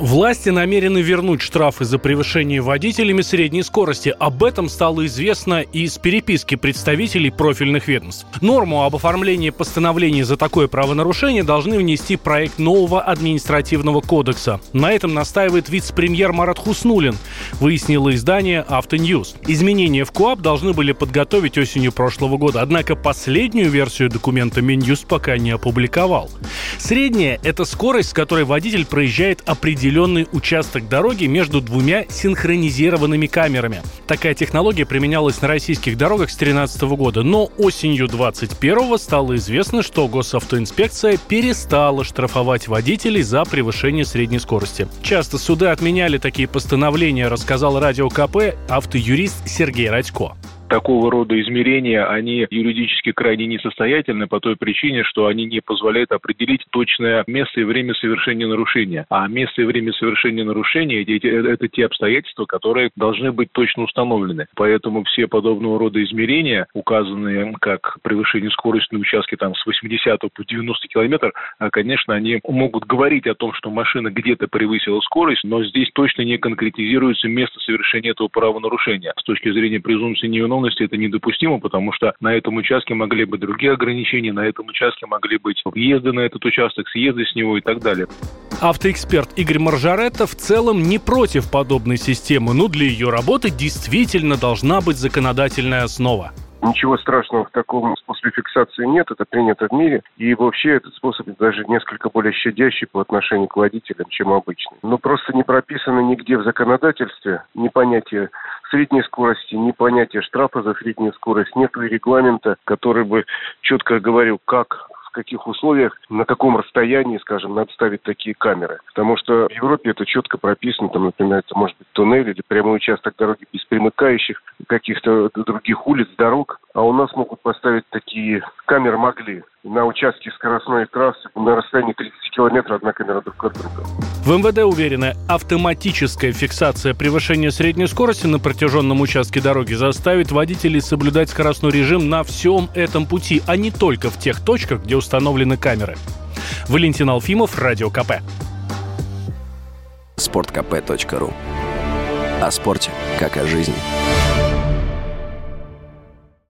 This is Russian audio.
Власти намерены вернуть штрафы за превышение водителями средней скорости. Об этом стало известно из переписки представителей профильных ведомств. Норму об оформлении постановлений за такое правонарушение должны внести проект нового административного кодекса. На этом настаивает вице-премьер Марат Хуснулин, выяснило издание «Автоньюз». Изменения в КОАП должны были подготовить осенью прошлого года, однако последнюю версию документа Минюст пока не опубликовал. Средняя – это скорость, с которой водитель проезжает определенный определенный участок дороги между двумя синхронизированными камерами. Такая технология применялась на российских дорогах с 2013 года, но осенью 2021 стало известно, что госавтоинспекция перестала штрафовать водителей за превышение средней скорости. Часто суды отменяли такие постановления, рассказал радио КП автоюрист Сергей Радько такого рода измерения, они юридически крайне несостоятельны по той причине, что они не позволяют определить точное место и время совершения нарушения. А место и время совершения нарушения – это, те обстоятельства, которые должны быть точно установлены. Поэтому все подобного рода измерения, указанные как превышение скорости на участке там, с 80 по 90 километров, а, конечно, они могут говорить о том, что машина где-то превысила скорость, но здесь точно не конкретизируется место совершения этого правонарушения. С точки зрения презумпции невиновности автономности это недопустимо, потому что на этом участке могли быть другие ограничения, на этом участке могли быть въезды на этот участок, съезды с него и так далее. Автоэксперт Игорь Маржаретто в целом не против подобной системы, но для ее работы действительно должна быть законодательная основа. Ничего страшного в таком способе фиксации нет, это принято в мире. И вообще этот способ даже несколько более щадящий по отношению к водителям, чем обычный. Но просто не прописано нигде в законодательстве ни понятие средней скорости, ни понятия штрафа за среднюю скорость, нет регламента, который бы четко говорил, как в каких условиях, на каком расстоянии, скажем, надо ставить такие камеры. Потому что в Европе это четко прописано, там, например, это может быть туннель или прямой участок дороги без примыкающих каких-то других улиц, дорог. А у нас могут поставить такие камеры могли на участке скоростной трассы на расстоянии 30 километров одна камера друг от друга. В МВД уверены, автоматическая фиксация превышения средней скорости на протяженном участке дороги заставит водителей соблюдать скоростной режим на всем этом пути, а не только в тех точках, где установлены камеры. Валентин Алфимов, Радио КП. Спорткп.ру О спорте, как о жизни.